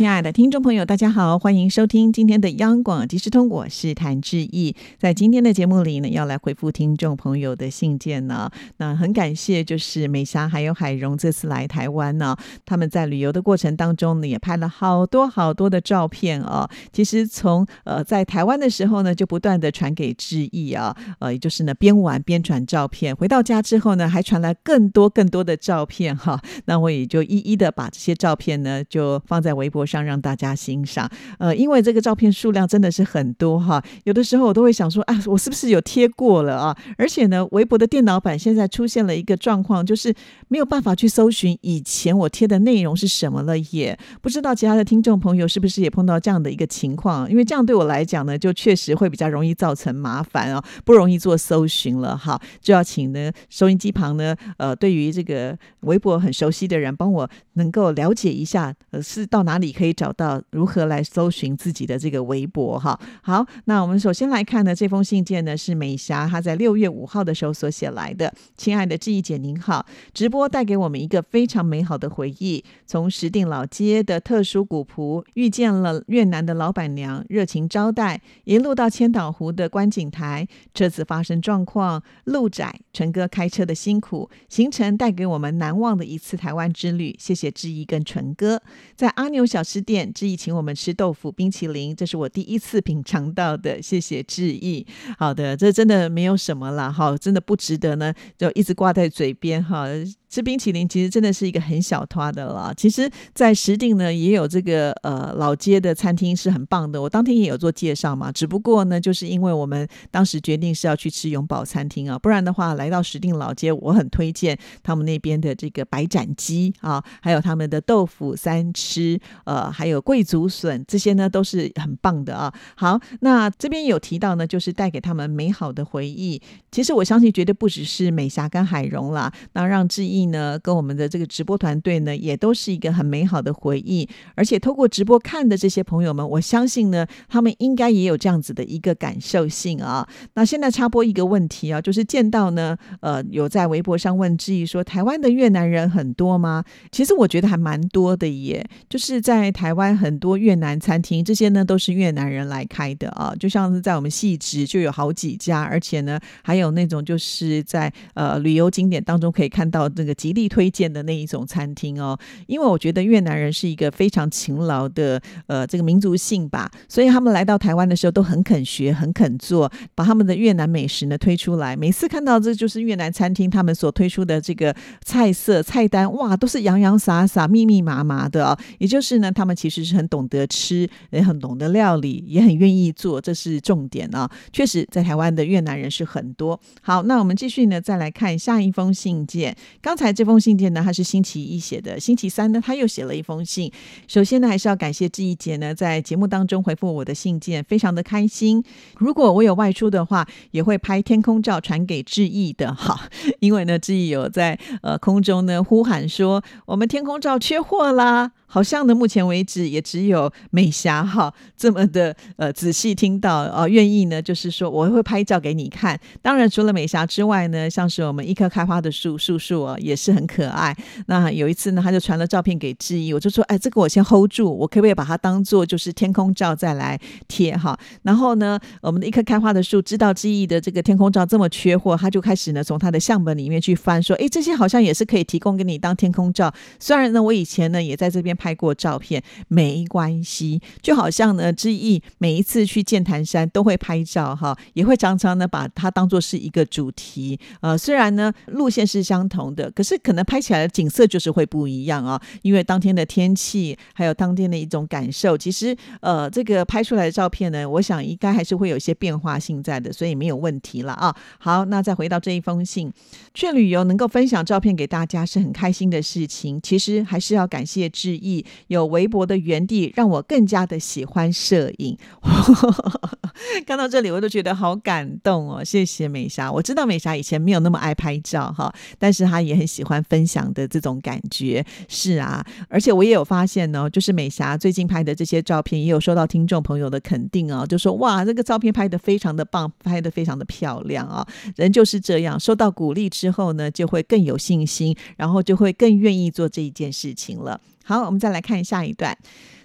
亲爱的听众朋友，大家好，欢迎收听今天的央广即时通，我是谭志毅。在今天的节目里呢，要来回复听众朋友的信件呢。那很感谢，就是美霞还有海荣这次来台湾呢，他们在旅游的过程当中呢，也拍了好多好多的照片啊。其实从呃在台湾的时候呢，就不断的传给志毅啊，呃，也就是呢边玩边传照片。回到家之后呢，还传来更多更多的照片哈。那我也就一一的把这些照片呢，就放在微博。上让大家欣赏，呃，因为这个照片数量真的是很多哈，有的时候我都会想说，啊，我是不是有贴过了啊？而且呢，微博的电脑版现在出现了一个状况，就是没有办法去搜寻以前我贴的内容是什么了，也不知道其他的听众朋友是不是也碰到这样的一个情况？因为这样对我来讲呢，就确实会比较容易造成麻烦哦，不容易做搜寻了哈，就要请呢收音机旁呢，呃，对于这个微博很熟悉的人，帮我能够了解一下，呃，是到哪里。可以找到如何来搜寻自己的这个微博哈。好，那我们首先来看呢，这封信件呢是美霞她在六月五号的时候所写来的。亲爱的志毅姐您好，直播带给我们一个非常美好的回忆。从石碇老街的特殊古朴遇见了越南的老板娘热情招待，一路到千岛湖的观景台，车子发生状况，路窄，陈哥开车的辛苦，行程带给我们难忘的一次台湾之旅。谢谢志毅跟纯哥，在阿牛小。吃店志毅请我们吃豆腐冰淇淋，这是我第一次品尝到的，谢谢志毅。好的，这真的没有什么了哈，真的不值得呢，就一直挂在嘴边哈。吃冰淇淋其实真的是一个很小团的了。其实，在石定呢也有这个呃老街的餐厅是很棒的，我当天也有做介绍嘛。只不过呢，就是因为我们当时决定是要去吃永宝餐厅啊，不然的话来到石定老街，我很推荐他们那边的这个白斩鸡啊，还有他们的豆腐三吃，呃，还有贵族笋，这些呢都是很棒的啊。好，那这边有提到呢，就是带给他们美好的回忆。其实我相信绝对不只是美霞跟海荣啦，那让志毅。呢，跟我们的这个直播团队呢，也都是一个很美好的回忆。而且透过直播看的这些朋友们，我相信呢，他们应该也有这样子的一个感受性啊。那现在插播一个问题啊，就是见到呢，呃，有在微博上问质疑说，台湾的越南人很多吗？其实我觉得还蛮多的耶。就是在台湾很多越南餐厅，这些呢都是越南人来开的啊。就像是在我们细致就有好几家，而且呢，还有那种就是在呃旅游景点当中可以看到这个。极力推荐的那一种餐厅哦，因为我觉得越南人是一个非常勤劳的呃这个民族性吧，所以他们来到台湾的时候都很肯学、很肯做，把他们的越南美食呢推出来。每次看到这就是越南餐厅他们所推出的这个菜色菜单，哇，都是洋洋洒洒、密密麻麻的啊。也就是呢，他们其实是很懂得吃，也很懂得料理，也很愿意做，这是重点啊。确实，在台湾的越南人是很多。好，那我们继续呢，再来看下一封信件。刚才这封信件呢，他是星期一写的。星期三呢，他又写了一封信。首先呢，还是要感谢志毅姐呢，在节目当中回复我的信件，非常的开心。如果我有外出的话，也会拍天空照传给志毅的哈。因为呢，志毅有在呃空中呢呼喊说，我们天空照缺货啦。好像呢，目前为止也只有美霞哈这么的呃仔细听到哦，愿意呢，就是说我会拍照给你看。当然，除了美霞之外呢，像是我们一棵开花的树树树啊，也也是很可爱。那有一次呢，他就传了照片给志毅，我就说，哎，这个我先 hold 住，我可不可以把它当做就是天空照再来贴哈？然后呢，我们的一棵开花的树知道志毅的这个天空照这么缺货，他就开始呢从他的相本里面去翻，说，哎，这些好像也是可以提供给你当天空照。虽然呢，我以前呢也在这边。拍过照片没关系，就好像呢，志毅每一次去剑潭山都会拍照哈，也会常常呢把它当做是一个主题。呃，虽然呢路线是相同的，可是可能拍起来的景色就是会不一样啊，因为当天的天气还有当天的一种感受，其实呃这个拍出来的照片呢，我想应该还是会有一些变化性在的，所以没有问题了啊。好，那再回到这一封信，去旅游能够分享照片给大家是很开心的事情，其实还是要感谢志毅。有微博的原地，让我更加的喜欢摄影。看到这里，我都觉得好感动哦！谢谢美霞。我知道美霞以前没有那么爱拍照哈，但是她也很喜欢分享的这种感觉。是啊，而且我也有发现呢，就是美霞最近拍的这些照片，也有收到听众朋友的肯定哦，就说哇，这个照片拍的非常的棒，拍的非常的漂亮啊！人就是这样，收到鼓励之后呢，就会更有信心，然后就会更愿意做这一件事情了。好，我们再来看下一段。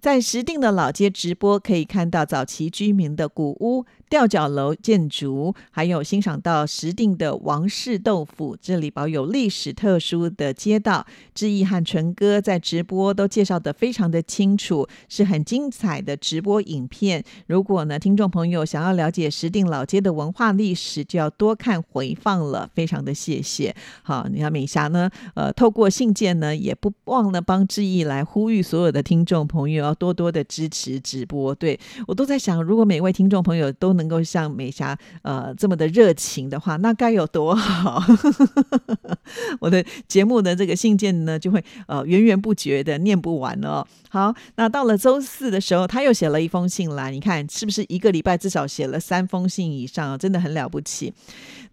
在石定的老街直播，可以看到早期居民的古屋。吊脚楼建筑，还有欣赏到石定的王氏豆腐，这里保有历史特殊的街道。志毅和纯哥在直播都介绍的非常的清楚，是很精彩的直播影片。如果呢，听众朋友想要了解石定老街的文化历史，就要多看回放了。非常的谢谢。好，你看美霞呢，呃，透过信件呢，也不忘了帮志毅来呼吁所有的听众朋友要多多的支持直播。对我都在想，如果每位听众朋友都能能够像美霞呃这么的热情的话，那该有多好！我的节目的这个信件呢，就会呃源源不绝的念不完哦。好，那到了周四的时候，他又写了一封信来，你看是不是一个礼拜至少写了三封信以上啊？真的很了不起。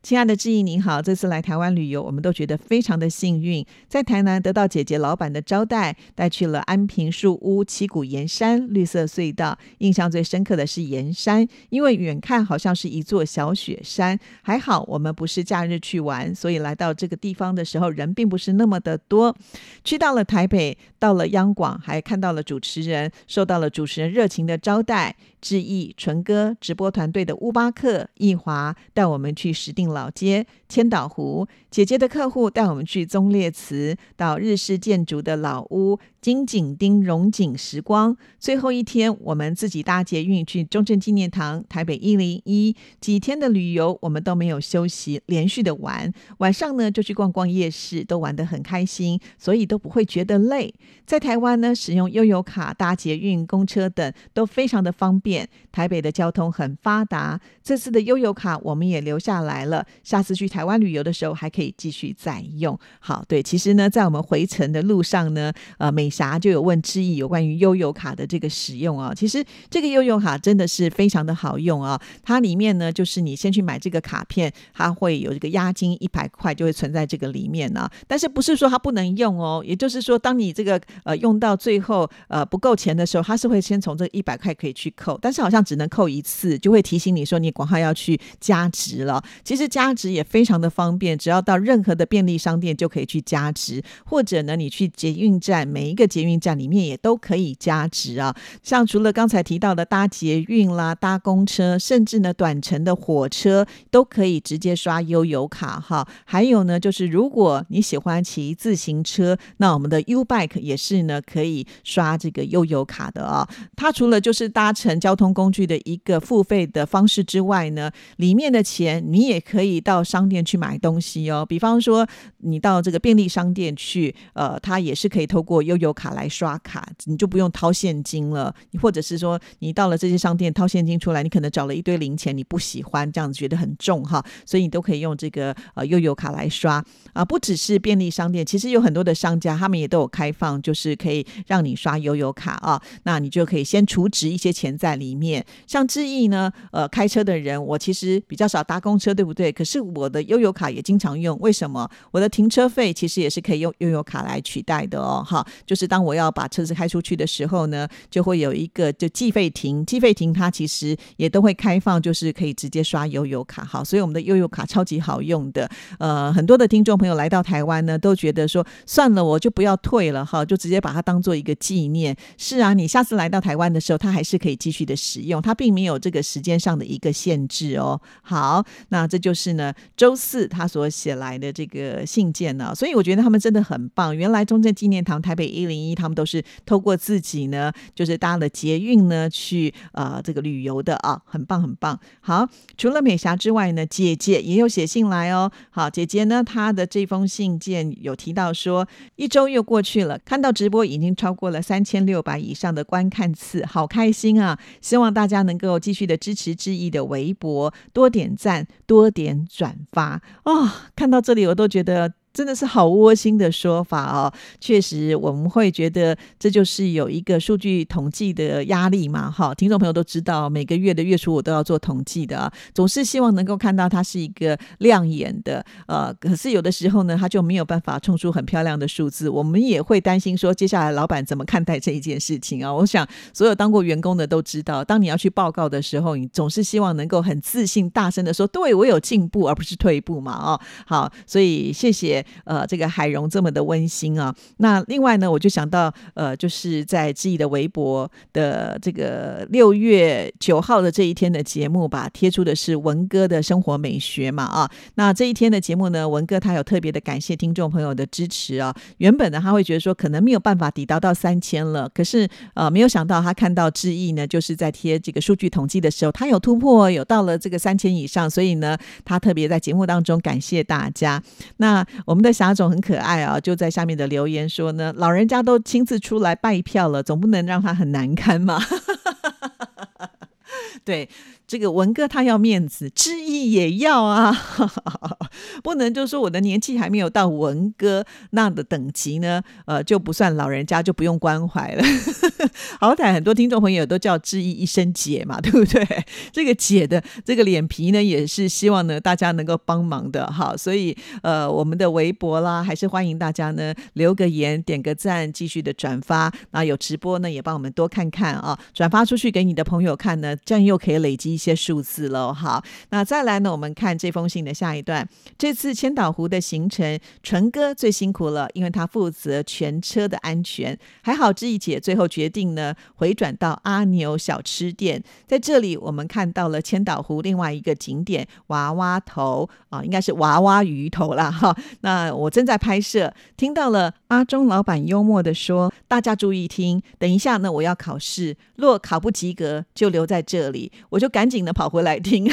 亲爱的志毅，您好！这次来台湾旅游，我们都觉得非常的幸运，在台南得到姐姐老板的招待，带去了安平树屋、七股岩山、绿色隧道。印象最深刻的是岩山，因为远看好像是一座小雪山。还好我们不是假日去玩，所以来到这个地方的时候，人并不是那么的多。去到了台北，到了央广，还看到了主持人，受到了主持人热情的招待。致意纯哥直播团队的乌巴克易华带我们去石定老街、千岛湖，姐姐的客户带我们去忠烈祠，到日式建筑的老屋。金井町荣景时光，最后一天我们自己搭捷运去中正纪念堂、台北一零一，几天的旅游我们都没有休息，连续的玩。晚上呢就去逛逛夜市，都玩得很开心，所以都不会觉得累。在台湾呢，使用悠游卡搭捷运、公车等都非常的方便。台北的交通很发达，这次的悠游卡我们也留下来了，下次去台湾旅游的时候还可以继续再用。好，对，其实呢，在我们回程的路上呢，呃，美。霞就有问志毅有关于悠游卡的这个使用啊，其实这个悠游卡真的是非常的好用啊。它里面呢，就是你先去买这个卡片，它会有这个押金一百块就会存在这个里面呢。但是不是说它不能用哦？也就是说，当你这个呃用到最后呃不够钱的时候，它是会先从这一百块可以去扣，但是好像只能扣一次，就会提醒你说你广告要去加值了。其实加值也非常的方便，只要到任何的便利商店就可以去加值，或者呢你去捷运站每一个捷运站里面也都可以加值啊，像除了刚才提到的搭捷运啦、搭公车，甚至呢短程的火车都可以直接刷悠游卡哈。还有呢，就是如果你喜欢骑自行车，那我们的 U Bike 也是呢可以刷这个悠游卡的啊。它除了就是搭乘交交通工具的一个付费的方式之外呢，里面的钱你也可以到商店去买东西哦。比方说你到这个便利商店去，呃，它也是可以透过悠游。卡来刷卡，你就不用掏现金了。或者是说，你到了这些商店掏现金出来，你可能找了一堆零钱，你不喜欢这样子，觉得很重哈，所以你都可以用这个呃悠游卡来刷啊。不只是便利商店，其实有很多的商家，他们也都有开放，就是可以让你刷悠游卡啊。那你就可以先储值一些钱在里面。像志毅呢，呃，开车的人，我其实比较少搭公车，对不对？可是我的悠游卡也经常用，为什么？我的停车费其实也是可以用悠游卡来取代的哦，哈，就是。当我要把车子开出去的时候呢，就会有一个就计费亭，计费亭它其实也都会开放，就是可以直接刷悠游卡，好，所以我们的悠游卡超级好用的。呃，很多的听众朋友来到台湾呢，都觉得说算了，我就不要退了哈，就直接把它当做一个纪念。是啊，你下次来到台湾的时候，它还是可以继续的使用，它并没有这个时间上的一个限制哦。好，那这就是呢周四他所写来的这个信件呢，所以我觉得他们真的很棒。原来中正纪念堂台北一零一。他们都是透过自己呢，就是搭了捷运呢去呃这个旅游的啊，很棒很棒。好，除了美霞之外呢，姐姐也有写信来哦。好，姐姐呢，她的这封信件有提到说，一周又过去了，看到直播已经超过了三千六百以上的观看次，好开心啊！希望大家能够继续的支持志毅的微博，多点赞，多点转发啊。看到这里，我都觉得。真的是好窝心的说法哦，确实我们会觉得这就是有一个数据统计的压力嘛，哈，听众朋友都知道，每个月的月初我都要做统计的啊，总是希望能够看到它是一个亮眼的，呃，可是有的时候呢，它就没有办法冲出很漂亮的数字，我们也会担心说，接下来老板怎么看待这一件事情啊？我想所有当过员工的都知道，当你要去报告的时候，你总是希望能够很自信、大声的说，对我有进步，而不是退步嘛，哦，好，所以谢谢。呃，这个海荣这么的温馨啊。那另外呢，我就想到，呃，就是在志毅的微博的这个六月九号的这一天的节目吧，贴出的是文哥的生活美学嘛啊。那这一天的节目呢，文哥他有特别的感谢听众朋友的支持啊。原本呢，他会觉得说可能没有办法抵达到三千了，可是呃，没有想到他看到志毅呢，就是在贴这个数据统计的时候，他有突破，有到了这个三千以上，所以呢，他特别在节目当中感谢大家。那我们的霞总很可爱啊，就在下面的留言说呢，老人家都亲自出来拜票了，总不能让他很难堪嘛。对。这个文哥他要面子，志毅也要啊，不能就说我的年纪还没有到文哥那的等级呢，呃，就不算老人家，就不用关怀了。好歹很多听众朋友都叫志毅一声姐嘛，对不对？这个姐的这个脸皮呢，也是希望呢大家能够帮忙的哈。所以呃，我们的微博啦，还是欢迎大家呢留个言、点个赞、继续的转发。那有直播呢，也帮我们多看看啊，转发出去给你的朋友看呢，这样又可以累积。一些数字喽，好，那再来呢？我们看这封信的下一段。这次千岛湖的行程，纯哥最辛苦了，因为他负责全车的安全。还好志毅姐最后决定呢，回转到阿牛小吃店。在这里，我们看到了千岛湖另外一个景点娃娃头啊，应该是娃娃鱼头啦。哈。那我正在拍摄，听到了阿忠老板幽默的说：“大家注意听，等一下呢，我要考试，若考不及格，就留在这里。”我就赶。紧的跑回来听。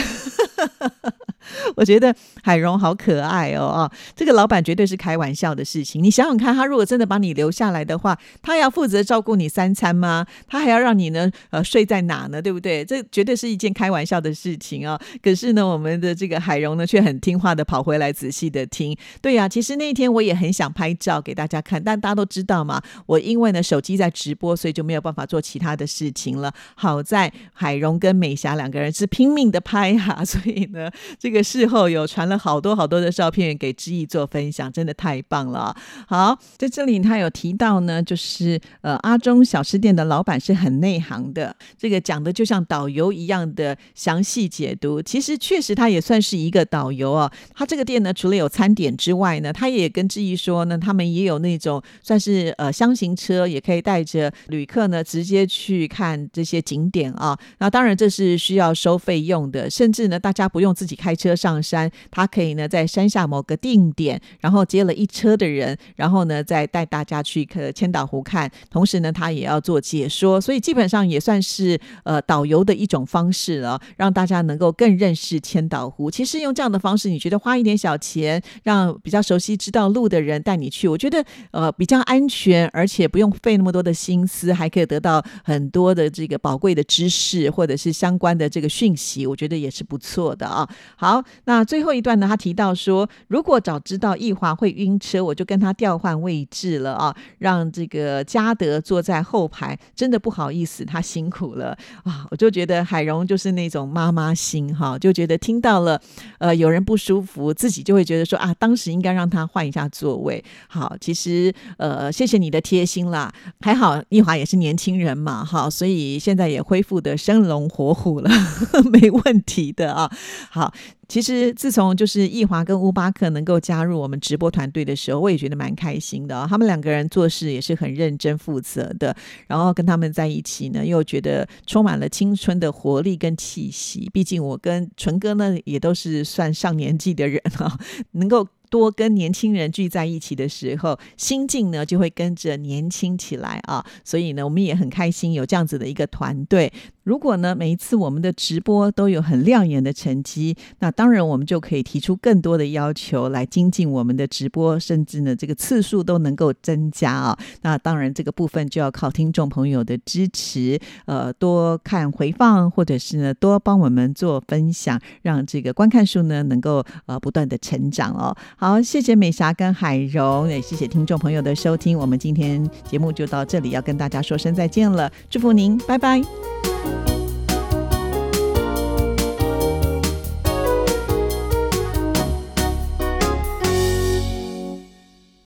我觉得海荣好可爱哦啊！这个老板绝对是开玩笑的事情。你想想看，他如果真的把你留下来的话，他要负责照顾你三餐吗？他还要让你呢呃睡在哪呢？对不对？这绝对是一件开玩笑的事情啊！可是呢，我们的这个海荣呢，却很听话的跑回来仔细的听。对呀，其实那一天我也很想拍照给大家看，但大家都知道嘛，我因为呢手机在直播，所以就没有办法做其他的事情了。好在海荣跟美霞两个人是拼命的拍哈，所以呢 这个。事后有传了好多好多的照片给知意做分享，真的太棒了。好，在这里他有提到呢，就是呃阿中小吃店的老板是很内行的，这个讲的就像导游一样的详细解读。其实确实他也算是一个导游啊。他这个店呢，除了有餐点之外呢，他也跟知意说呢，他们也有那种算是呃箱型车，也可以带着旅客呢直接去看这些景点啊。那当然这是需要收费用的，甚至呢大家不用自己开车。上山，他可以呢在山下某个定点，然后接了一车的人，然后呢再带大家去可千岛湖看，同时呢他也要做解说，所以基本上也算是呃导游的一种方式了，让大家能够更认识千岛湖。其实用这样的方式，你觉得花一点小钱，让比较熟悉知道路的人带你去，我觉得呃比较安全，而且不用费那么多的心思，还可以得到很多的这个宝贵的知识或者是相关的这个讯息，我觉得也是不错的啊。好。那最后一段呢？他提到说，如果早知道易华会晕车，我就跟他调换位置了啊，让这个嘉德坐在后排。真的不好意思，他辛苦了啊！我就觉得海荣就是那种妈妈心哈，就觉得听到了呃有人不舒服，自己就会觉得说啊，当时应该让他换一下座位。好，其实呃谢谢你的贴心啦，还好易华也是年轻人嘛，哈，所以现在也恢复的生龙活虎了，没问题的啊。好。其实自从就是易华跟乌巴克能够加入我们直播团队的时候，我也觉得蛮开心的。他们两个人做事也是很认真负责的，然后跟他们在一起呢，又觉得充满了青春的活力跟气息。毕竟我跟纯哥呢也都是算上年纪的人啊，能够。多跟年轻人聚在一起的时候，心境呢就会跟着年轻起来啊。所以呢，我们也很开心有这样子的一个团队。如果呢每一次我们的直播都有很亮眼的成绩，那当然我们就可以提出更多的要求来精进我们的直播，甚至呢这个次数都能够增加啊。那当然这个部分就要靠听众朋友的支持，呃，多看回放，或者是呢多帮我们做分享，让这个观看数呢能够呃不断的成长哦。好好，谢谢美霞跟海荣，也谢谢听众朋友的收听，我们今天节目就到这里，要跟大家说声再见了，祝福您，拜拜。